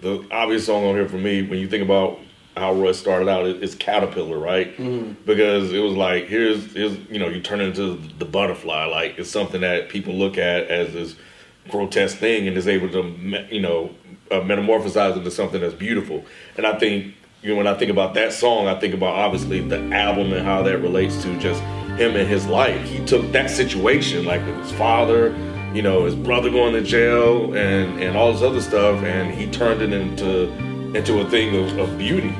the obvious song on here for me when you think about how Royce started out, is Caterpillar, right? Mm-hmm. Because it was like here's here's you know you turn into the butterfly, like it's something that people look at as this grotesque thing and is able to you know uh, metamorphosize into something that's beautiful. And I think you know when I think about that song, I think about obviously the album and how that relates to just him and his life. He took that situation, like with his father, you know, his brother going to jail and and all this other stuff, and he turned it into into a thing of, of beauty.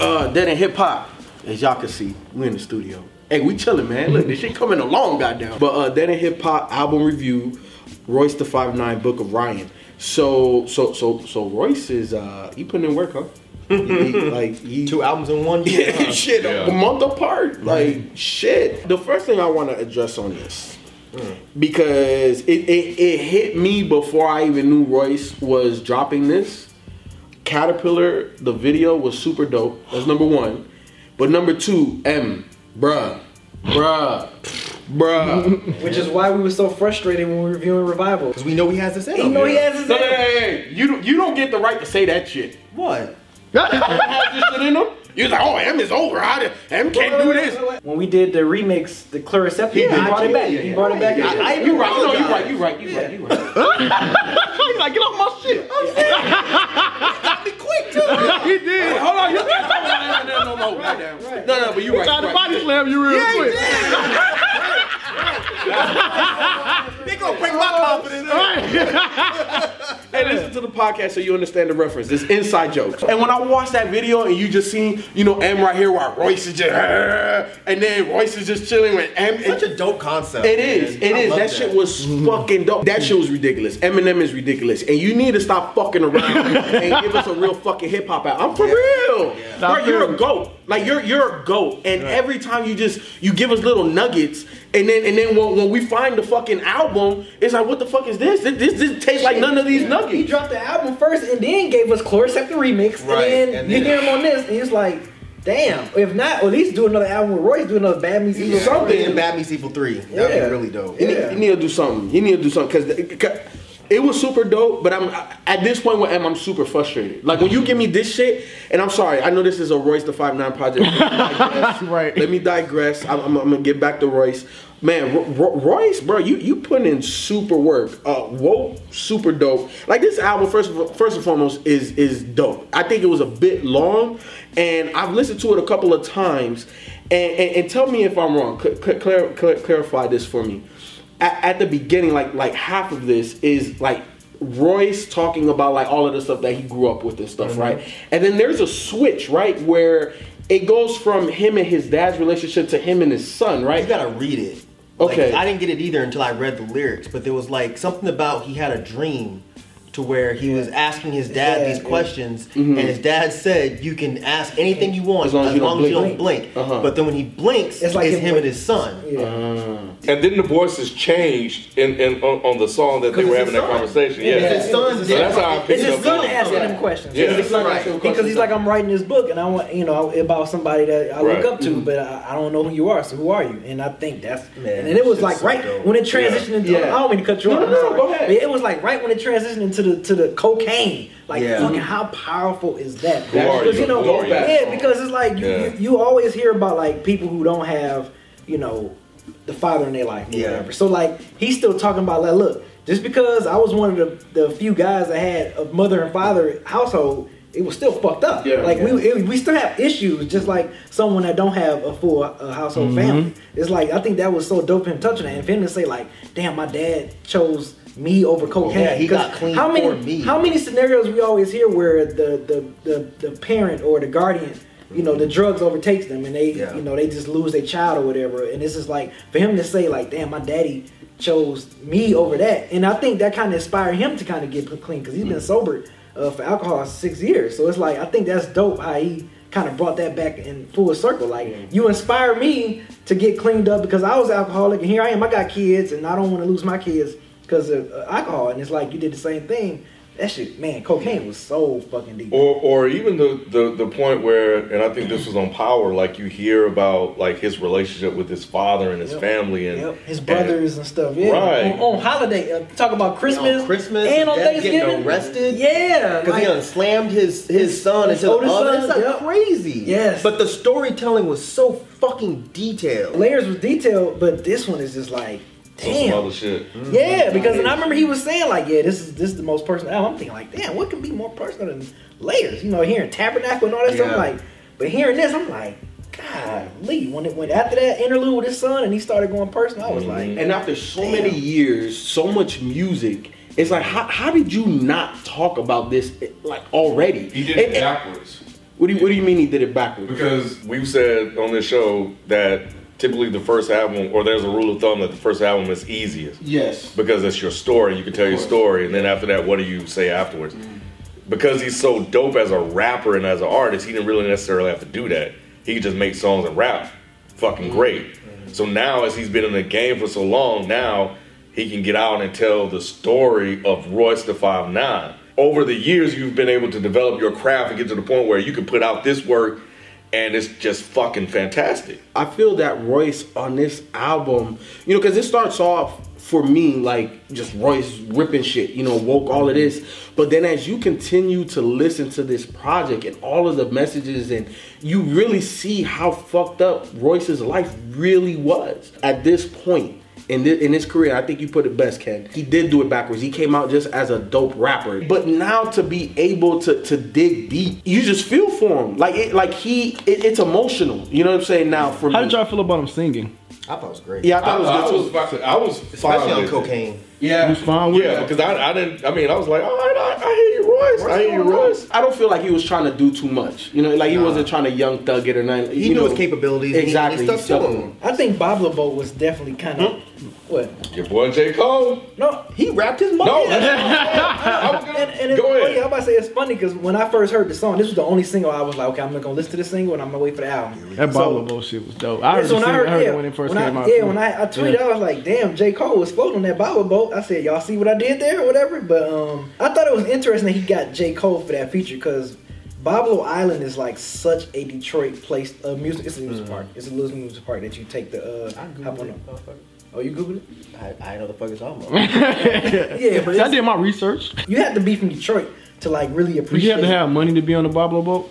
Uh, Dead in Hip Hop, as y'all can see, we in the studio. Hey, we chilling, man. Look, this shit coming along, goddamn. But uh, Dead in Hip Hop album review, Royce Da Five Nine, Book of Ryan. So, so, so, so Royce is uh, he putting in work, huh? He- he- like he, Two albums in one year. yeah, shit, Yeah. a month apart. Like shit. The first thing I want to address on this, mm. because it, it it hit me before I even knew Royce was dropping this. Caterpillar, the video was super dope. That's number one. But number two, M, bruh, bruh, bruh. Which is why we were so frustrated when we were reviewing Revival. Because we know he has this in You him. know he has his No, no, no, no, no. You you don't get the right to say that shit. What? Has this shit in him? You're like, oh, M is over. Did, M can't do this. When we did the remix, the Chloraseptic, he, did. brought it back. Yeah, he brought it back. yeah. in. I- I You right, no, you right, you right, you right, you right. He's like, get off my shit. I Got me quick too. He did. hold on, you can't talk about that no more. Goddamn. No, no, but you right. Tried to right. body slam you real quick. They gonna break my confidence. Hey, listen to the podcast so you understand the reference. It's inside jokes. And when I watched that video and you just seen, you know, M right here while Royce is just, and then Royce is just chilling with M. Such a dope concept. It is. man. It I is. love That, shit was fucking dope. That shit was ridiculous. Eminem is ridiculous, and you need to stop fucking around and give us a real fucking hip hop out. I'm for real. Bro, you're a goat. Like you're you're a goat, and every time you just you give us little nuggets, and then and then when, when we find the fucking album, it's like what the fuck is this? This this, this tastes like none of these nuggets. He dropped the album first and then gave us Chloraseptic the remix. Right, And then and you hear him on this, and he's like, damn. If not, at least do another album with Royce, do another Bad Meets Evil. Something. And Bad Meets Evil 3. That'd Yeah. be really dope. You need, you need to do something. You need to do something because it was super dope. But I'm at this point with M, I'm super frustrated. Like when you give me this shit, and I'm sorry, I know this is a Royce Da Five Nine project. Let me digress. Right. Let me digress. I'm, I'm, I'm gonna get back to Royce. Man, Ro- Ro- Royce, bro, you you put in super work. Uh, whoa, super dope. Like this album, first of, first and foremost, is is dope. I think it was a bit long, and I've listened to it a couple of times. And, and, and tell me if I'm wrong. Cl- cl- clar- clar- clarify this for me. At, at the beginning, like like half of this is like Royce talking about like all of the stuff that he grew up with and stuff, mm-hmm. right? And then there's a switch, right, where it goes from him and his dad's relationship to him and his son, right? You gotta read it. Like, Okay. I didn't get it either until I read the lyrics, but there was like something about he had a dream to where he was asking his dad Yeah, these yeah. questions, and mm-hmm. his dad said, "You can ask anything you want As long as you don't don't blink." Uh-huh. But then when he blinks, It's it's like like him him and his son. Yeah. Uh. And then the voices changed in, in on, on the song that they were having that son. conversation. Yeah, Yeah, it's his son. So that's how I It's picked his up. son on it. asking him questions. Yeah. It's like, Right. because he's like, I'm writing this book, and I want you know about somebody that I Right. look up to, mm-hmm. but I, I don't know who you are. So who are you? And I think that's Man, and it was like right when it transitioned into. I don't mean to cut you off. no, I'm no, sorry. go ahead. It was like right when it transitioned into the to the cocaine. Like Yeah. fucking how powerful is that? Who are because you? you know, Who are you? yeah, because it's like you, Yeah. you you always hear about like people who don't have you know the father in their life or Yeah. whatever. So like he's still talking about like look, just because I was one of the, the few guys that had a mother and father household, it was still fucked up. Yeah. like we it, we still have issues, just like someone that don't have a full uh, household family. It's like I think that was so dope him touching that, and for him to say like, damn, my dad chose me over cocaine. Yeah, he got clean how many, for me. How many scenarios we always hear where the the the, the parent or the guardian. You know the drugs overtakes them and they, Yeah. you know, they just lose their child or whatever. And this is like for him to say like, "Damn, my daddy chose me over that," and I think that kind of inspired him to kind of get clean because he's been sober uh, for alcohol six years. So it's like I think that's dope how he kind of brought that back in full circle. Like you inspired me to get cleaned up because I was alcoholic, and here I am. I got kids, and I don't want to lose my kids because of uh, alcohol. And it's like you did the same thing that shit, man, cocaine was so fucking deep. Or, or even the, the, the point where, and I think this was on Power, like you hear about like his relationship with his father and his Yep. family and Yep, his brothers and, stuff. Yeah, Right. on, on holiday, uh, talk about Christmas, On Christmas, and on his dad getting Thanksgiving. arrested? Yeah, Because he like- done slammed his his son his into the oven. son, It's like yep. crazy. Yes. But the storytelling was so fucking detailed. layers was detailed, but this one is just like, some damn. other shit. Mm-hmm. Yeah, because and I remember he was saying like, yeah, this is this is the most personal album. I'm thinking like, damn, what can be more personal than layers? You know, hearing Tabernacle and all that stuff. Yeah. I'm like, but hearing this, I'm like, God, Lee. When it went after that interlude with his son and he started going personal, I was like, mm-hmm. And after so Damn. many years, so much music, it's like, how, how did you not talk about this like already? He did And- it backwards. What do you What do you mean he did it backwards? Because We've said on this show that typically the first album, or there's a rule of thumb that the first album is easiest yes, because it's your story. You can tell your story, and then after that, what do you say afterwards? Mm. Because he's so dope as a rapper and as an artist, he didn't really necessarily have to do that. He could just make songs and rap, fucking mm. great. Mm. So now, as he's been in the game for so long, now he can get out and tell the story of Royce Da Five Nine. Over the years, you've been able to develop your craft and get to the point where you can put out this work, and it's just fucking fantastic. I feel that Royce on this album, you know, because it starts off for me like just Royce ripping shit, you know, woke all of this. But then as you continue to listen to this project and all of the messages, and you really see how fucked up Royce's life really was at this point. In, this, in his career, I think you put it best, Ken. He did do it backwards. He came out just as a dope rapper, but now to be able to to dig deep, you just feel for him. Like it, like he, it, it's emotional. You know what I'm saying? Now for How me, did y'all feel about him singing? I thought it was great. yeah, I I, thought it I was was, good too. fi- I was fine Especially on with it. cocaine. You Yeah, was fine with Yeah, it? because I, I didn't. I mean, I was like, all right, I, I hear you, Royce. I hear you, Royce. I don't feel like he was trying to do too much. You know, like he Nah. wasn't trying to young thug it or nothing. He you knew know, his capabilities. Exactly. And he he stuck stuck to to him. him. I think Boblo Boat was definitely kind of what? Your boy J Cole. No, He rapped his mouth. No, that's I'm and, and it's Go funny. ahead. I'm about to say it's funny because when I first heard the song, this was the only single I was like, okay, I'm gonna listen to the single and I'm gonna wait for the album. That So- Boblo Boat shit was dope. I Yeah, so when I heard, I heard yeah, it when it first when came I, out. Yeah, too. when I, I tweeted, Yeah. I was like, damn, J. Cole was floating on that Boblo boat. I said, y'all see what I did there or whatever? But um, I thought it was interesting that he got J. Cole for that feature because Bablo Island is like such a Detroit place of music. It's a music park. It's a little music park that you take the uh, hop on. the- Oh, you googled it? I, I know the fuck is talking about. Yeah, but See, I did my research. you have to be from Detroit to like really Did appreciate. you have to have money to be on the Bob boat?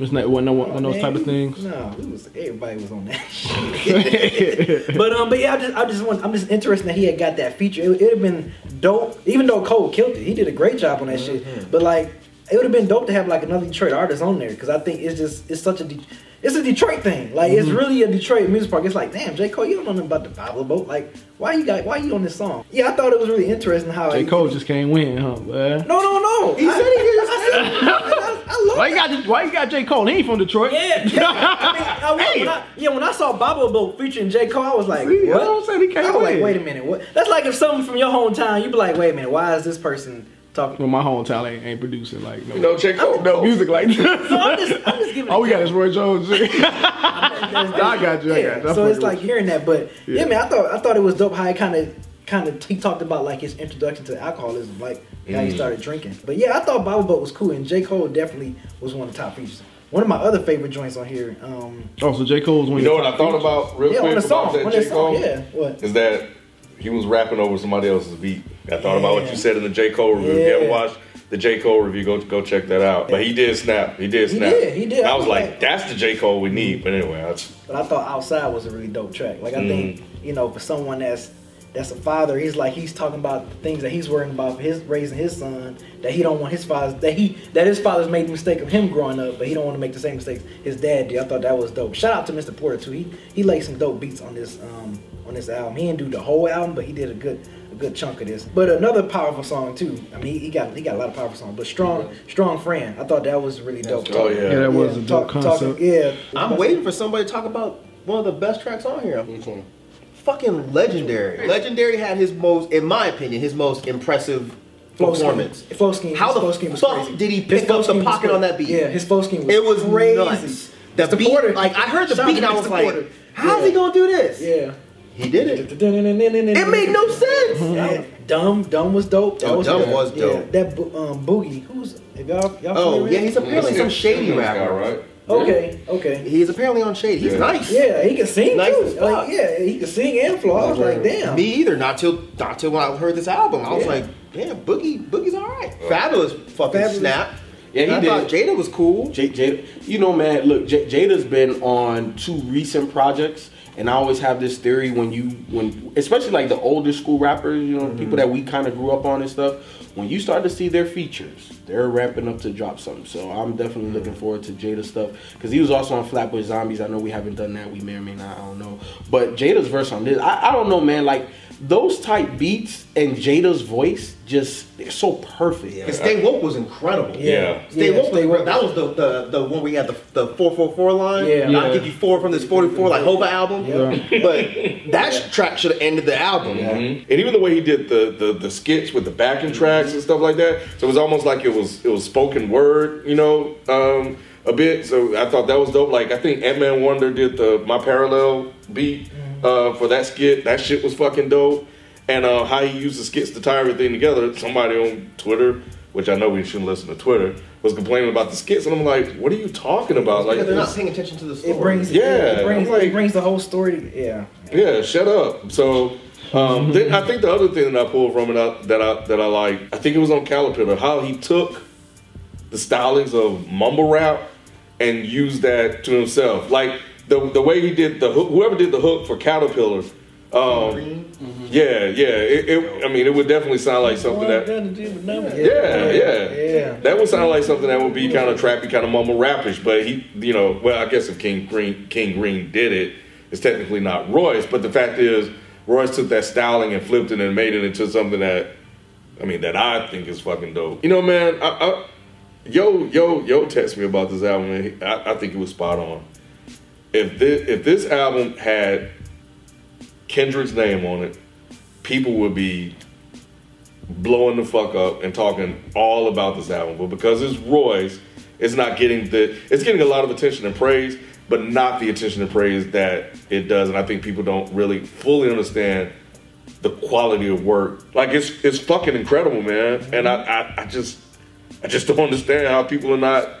It's not one, no, one of those type of things. No, we was everybody was on that shit. but um, but yeah, I just I just want I'm just interested that he had got that feature. It would have been dope, even though Cole killed it. He did a great job on that Mm-hmm. shit. But like, it would have been dope to have like another Detroit artist on there because I think it's just it's such a De- it's a Detroit thing. Like Mm-hmm. it's really a Detroit music park. It's like, damn, J Cole, you don't know nothing about the Boblo boat. Like, why you got why you on this song? Yeah, I thought it was really interesting how J. he- Cole just can't win, huh? Man. No, no, no. He I- said he did. I, said, I, I love Why you got why you got J. Cole? He ain't from Detroit. Yeah, yeah. I mean, I, when, when I, yeah, when I saw Boblo Boat featuring J. Cole, I was like, See, what? I don't say he can't I was like, wait a minute. What? That's like if someone from your hometown, you'd be like, wait a minute, why is this person talking? Well, my hometown ain't, ain't producing like no, You know, J Cole. no music like So. I'm just, I'm just giving. All we got is Roy Jones. I I got you, I yeah, got you. I So it's with like hearing that, but yeah. Yeah. man, I thought I thought it was dope how he kind of kind of he talked about like his introduction to alcoholism, like how he Mm. started drinking. But yeah, I thought Boblo Boat was cool, and J. Cole definitely was one of the top features. One of my other favorite joints on here. Um, oh, so J. Cole's one. You know what I thought about real yeah, on quick the song, about that on J the song, yeah. What? is that he was rapping over somebody else's beat. I thought about what you said in the J Cole review. If you Yeah. haven't watched the J Cole review, go go check that out. But he did snap. He did He snap. did, he did. I I was was like, like- that's the J Cole we need. But anyway, that's But I thought Outside was a really dope track. Like I Mm. think you know for someone that's that's a father, he's like he's talking about the things that he's worrying about for his raising his son. That he don't want his father that he that his father's made the mistake of him growing up, but he don't want to make the same mistakes his dad did. I thought that was dope. Shout out to Mr. Porter too. He he laid some dope beats on this um on this album. He didn't do the whole album, but he did a good a good chunk of this. But another powerful song too. I mean, he, he got he got a lot of powerful songs. But strong strong friend. I thought that was really dope. Oh, yeah. Yeah, that was a dope talk- concept. talking- yeah, I'm waiting for somebody to talk about one of the best tracks on here. Fucking legendary. Legendary had his most, in my opinion, his most impressive Flow performance. Scheme. Flow scheme. How his the flow scheme was fuck crazy. did he pick up the pocket on that beat? Yeah, his flow scheme was It was crazy. nuts. The Mr. beat, Porter. like I heard the Shout beat and I was like, Porter. how's Yeah. he gonna do this? Yeah. He did it. It It made no sense. And Dumb, Dumb was dope. That Oh, was Dumb good. was dope. Yeah, that bo- um, Boogie, who's y'all y'all Oh, familiar yeah, he's him? apparently some shady rapper. right? Okay, okay. He's apparently on shady. He's Yeah. nice. Yeah, he can sing Nice too. fuck. Like, yeah, he can sing and flow. I was like, damn. Me either. Not till not till when I heard this album. I was Yeah. like, damn, Boogie, Boogie's all right. Fabolous fucking Fabolous. snap. Yeah, he And I did. thought Jada was cool. J- Jada, you know, man. Look, J- Jada's been on two recent projects, and I always have this theory when you, when especially like the older school rappers, you know, mm-hmm. people that we kind of grew up on and stuff. When you start to see their features, they're ramping up to drop something. So I'm definitely looking mm-hmm. forward to Jada stuff because he was also on Flatbush Zombies. I know we haven't done that. We may or may not. I don't know. But Jada's verse on this, I, I don't know, man. Like those type beats and Jada's voice, just they're so perfect. And Stay Woke was incredible. Yeah. Stay Yeah, Woke, Stay was, that was the, the the one we had the the four four four line. Yeah. I'll give you four from this forty four like Hova album. Yeah. But that sh- track should have ended the album. Mhm. And even the way he did the, the the skits with the backing tracks and stuff like that, so it was almost like it was it was spoken word, you know, um, a bit. So I thought that was dope. Like I think Ant Man Wonder did the My Parallel beat uh, for that skit. That shit was fucking dope. And uh, how he used the skits to tie everything together. Somebody on Twitter, which I know we shouldn't listen to Twitter, was complaining about the skits, and I'm like, what are you talking about? Like, they're not paying attention to the story. It brings Yeah, it brings, like- it brings the whole story. Yeah, Yeah, shut up. So, um, then I think the other thing that I pulled from it uh, that I that I like, I think it was on Caterpillar, how he took the stylings of mumble rap and used that to himself. Like the the way he did the hook, whoever did the hook for Caterpillar. Um, yeah, yeah. It, it, I mean, it would definitely sound like something that. Yeah, yeah, Yeah. That would sound like something that would be kind of trappy, kind of mumble rapish. But he, you know, well, I guess if King Green, King Green did it, it's technically not Royce. But the fact is, Royce took that styling and flipped it and made it into something that, I mean, that I think is fucking dope. You know, man, I, I, yo, yo, yo, text me about this album. And he, I, I think it was spot on. If this, if this album had Kendrick's name on it, people would be blowing the fuck up and talking all about this album. But because it's Royce, it's not getting the it's getting a lot of attention and praise, but not the attention and praise that it does. And I think people don't really fully understand the quality of work. Like it's it's fucking incredible, man. And I, I, I just I just don't understand how people are not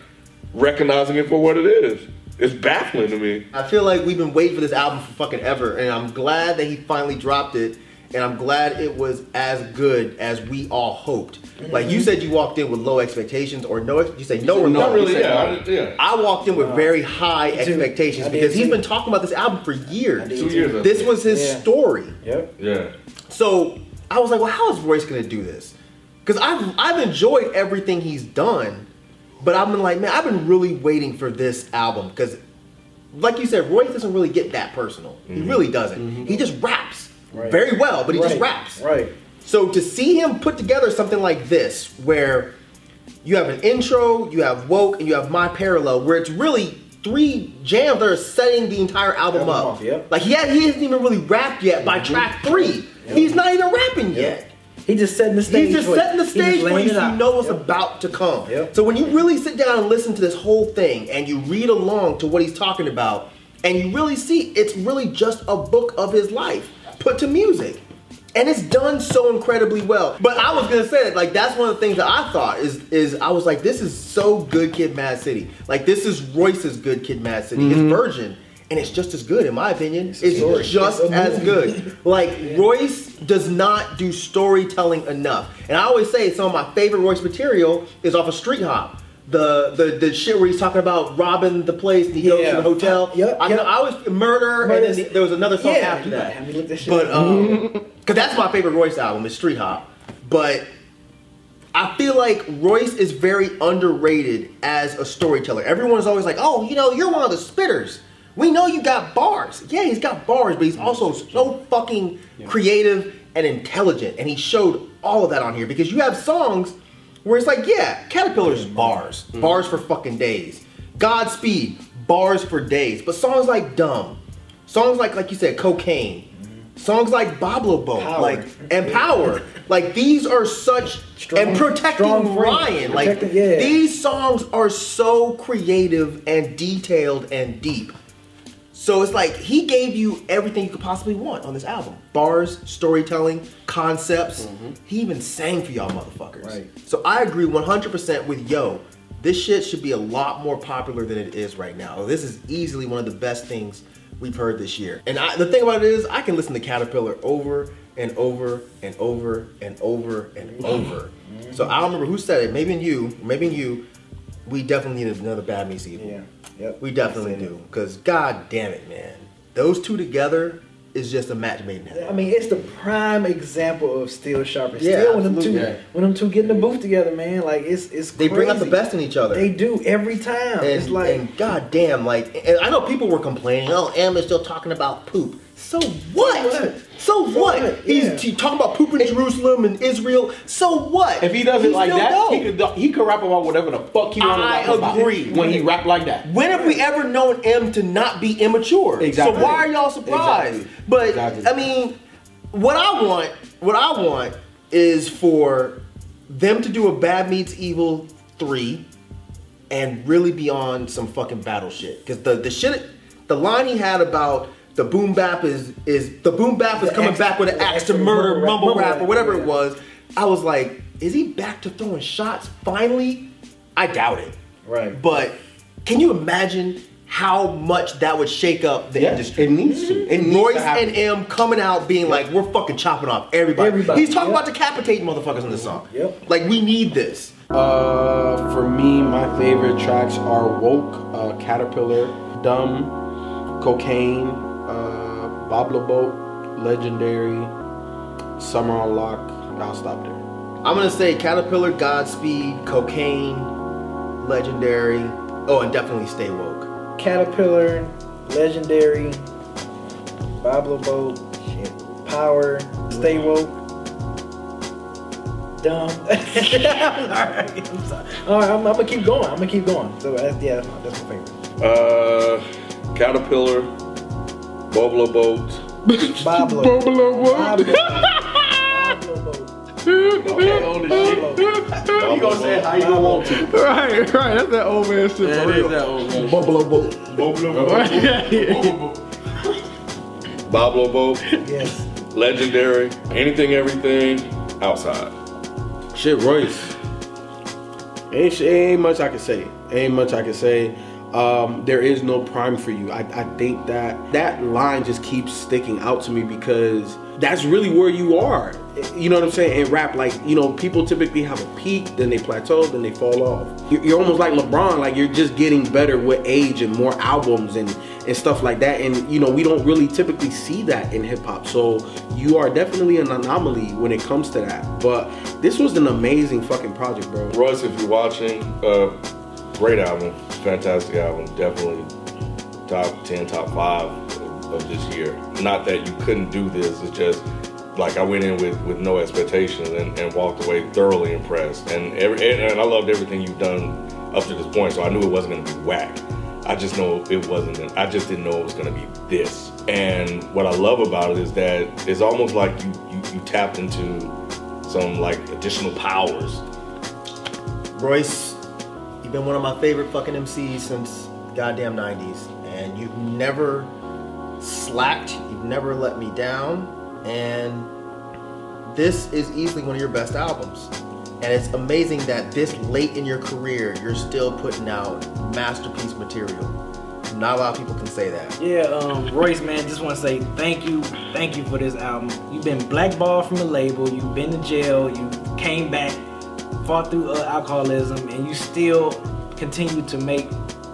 recognizing it for what it is. It's baffling to me. I feel like we've been waiting for this album for fucking ever, and I'm glad that he finally dropped it. And I'm glad it was as good as we all hoped. Like you said, you walked in with low expectations, or no? ex- You say no or no? Not really, said yeah, no. I did- yeah. I walked in with very high Me expectations did because he's been talking about this album for years. Did Two years. This was his Yeah. story. Yep. yeah. So I was like, well, how is Royce gonna do this? Because I've I've enjoyed everything he's done, but I've been like, man, I've been really waiting for this album because, like you said, Royce doesn't really get that personal. He mm-hmm. really doesn't. Mm-hmm. He just raps Right. very well, but he just raps. Right. So to see him put together something like this, where you have an intro, you have woke, and you have my parallel, where it's really three jams that are setting the entire album Album up. off, yep. Like he, had, he hasn't even really rapped yet by mm-hmm. track three. He's not even rapping yet. He just setting the stage. He's just setting the stage for you so you know what's Yep. about to come. Yep. So when you really sit down and listen to this whole thing and you read along to what he's talking about, and you really see it's really just a book of his life put to music. And it's done so incredibly well. But I was gonna say that, like that's one of the things that I thought is is I was like, this is so good Kid Mad City. Like this is Royce's good Kid Mad City, his mm-hmm. version. And it's just as good in my opinion. It's, story. just It's as good. Like Royce does not do storytelling enough. And I always say some of my favorite Royce material is off of Street Hop. The, the the shit where he's talking about robbing the place and he goes Yeah. to the hotel. Yep, I, yep. know, I always murder, and then there was another song Yeah, after that. gotta have me look this shit But um, cause that's my favorite Royce album is Street Hop. But I feel like Royce is very underrated as a storyteller. Everyone is always like, "Oh, you know, you're one of the spitters. We know you got bars. Yeah, he's got bars, but he's also so fucking creative and intelligent, and he showed all of that on here because you have songs where it's like, yeah, Caterpillar's bars, bars for fucking days. Godspeed, bars for days. But songs like Dumb, songs like like you said, Cocaine, songs like Bablo Bo, like and Power, like these are such Strong- and protecting. Ryan, like Protecting- yeah. these songs are so creative and detailed and deep. So it's like he gave you everything you could possibly want on this album: bars, storytelling, concepts. He even sang for y'all motherfuckers. Right. So I agree 100% with Yo. This shit should be a lot more popular than it is right now. This is easily one of the best things we've heard this year. And I, the thing about it is, I can listen to Caterpillar over and over and over and over and over. So I don't remember who said it. Maybe in you, maybe in you. We definitely need another Bad Meets Evil. Yeah. Yep. We definitely do. Because god damn it, man, those two together is just a match made in heaven. I mean, it's the prime example of steel sharp and Yeah, steel when them two. Yeah. when them two get in the booth together, man. Like it's it's They bring out the best in each other. They do every time. and, it's like and god damn, like, and I know people were complaining, oh, Emma's still talking about poop. So what? what? So what? what? He's Yeah. he talking about pooping in Jerusalem and Israel. So what? If he does it like that, dope. he could he could rap about whatever the fuck he want to I rap about. agree. When he rap like that. When have we ever known M to not be immature? Exactly. So why are y'all surprised? Exactly. But Exactly. I mean, what I want, what I want is for them to do a Bad Meets Evil three, and really be on some fucking battle shit. Because the the shit, the line he had about the boom bap is is the boom bap is The coming axe- back with an the axe to murder mumble rap- rap or whatever yeah. it was. I was like, is he back to throwing shots finally? I doubt it. Right. But can you imagine how much that would shake up the Yeah, industry? it needs to. It needs Royce to and M coming out being like, we're fucking chopping off everybody. Everybody, He's talking yep. about decapitating motherfuckers in this song. Yep. Like we need this. Uh, for me, my favorite tracks are Woke, uh, Caterpillar, Dumb, Cocaine, Babla Boat, Legendary, Summer on Lock. I'll stop there. I'm gonna say Caterpillar, Godspeed, Cocaine, Legendary. Oh, and definitely Stay Woke. Caterpillar, Legendary, Bablo Boat, Power, Stay Woke, Dumb. Alright, I'm sorry. Alright, I'm, I'm gonna keep going. I'm gonna keep going. So that's yeah, that's my, that's my favorite. Uh, Caterpillar, Boblo Boat. Bablo. Bablo. Bablo Boat. Okay, on the shit. Bablo. You gonna say how you gonna want to. Right, right. That's that old man shit. That for is real. that old man. Buffalo Boat. Boblo Boat, Yes. Legendary, anything, everything, outside. Shit, Royce. Ain't, ain't much I can say. Ain't much I can say. Um, there is no prime for you. I, I think that that line just keeps sticking out to me because that's really where you are. You know what I'm saying? In rap, like you know, people typically have a peak, then they plateau, then they fall off. You're, you're almost like LeBron. Like you're just getting better with age and more albums and and stuff like that. And you know, we don't really typically see that in hip hop. So you are definitely an anomaly when it comes to that. But this was an amazing fucking project, bro. Royce, if you're watching, uh, great album, fantastic album, definitely top 10, top 5 of, this year. Not that you couldn't do this, it's just like I went in with, with no expectations and, and walked away thoroughly impressed. And, every, and I loved everything you've done up to this point, so I knew it wasn't going to be whack. I just know it wasn't. I just didn't know it was going to be this. And what I love about it is that it's almost like you you, you tapped into some like additional powers Royce, you've been one of my favorite fucking MCs since goddamn 90s. And you've never slacked, you've never let me down. And this is easily one of your best albums. And it's amazing that this late in your career, you're still putting out masterpiece material. Not a lot of people can say that. Yeah, um, Royce, man, just want to say thank you, thank you for this album. You've been blackballed from the label, you've been to jail, you came back, fought through uh, alcoholism, and you still continue to make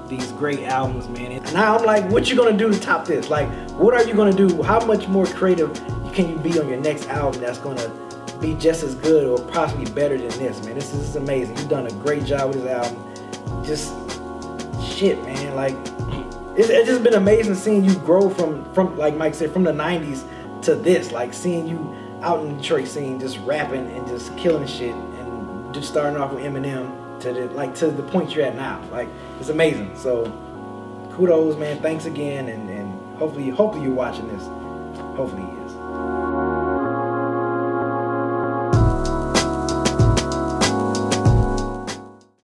these great albums, man. And now I'm like, what you gonna do to top this? Like, what are you gonna do? How much more creative can you be on your next album that's gonna be just as good or possibly better than this, man? This is, amazing. You've done a great job with this album. Just shit, man. Like it's, it's just been amazing seeing you grow from from like Mike said from the '90s to this. Like seeing you out in the Detroit scene, just rapping and just killing shit, just starting off with Eminem to the like to the point you're at now. Like it's amazing. So kudos, man. Thanks again, and and hopefully hopefully you're watching this. Hopefully.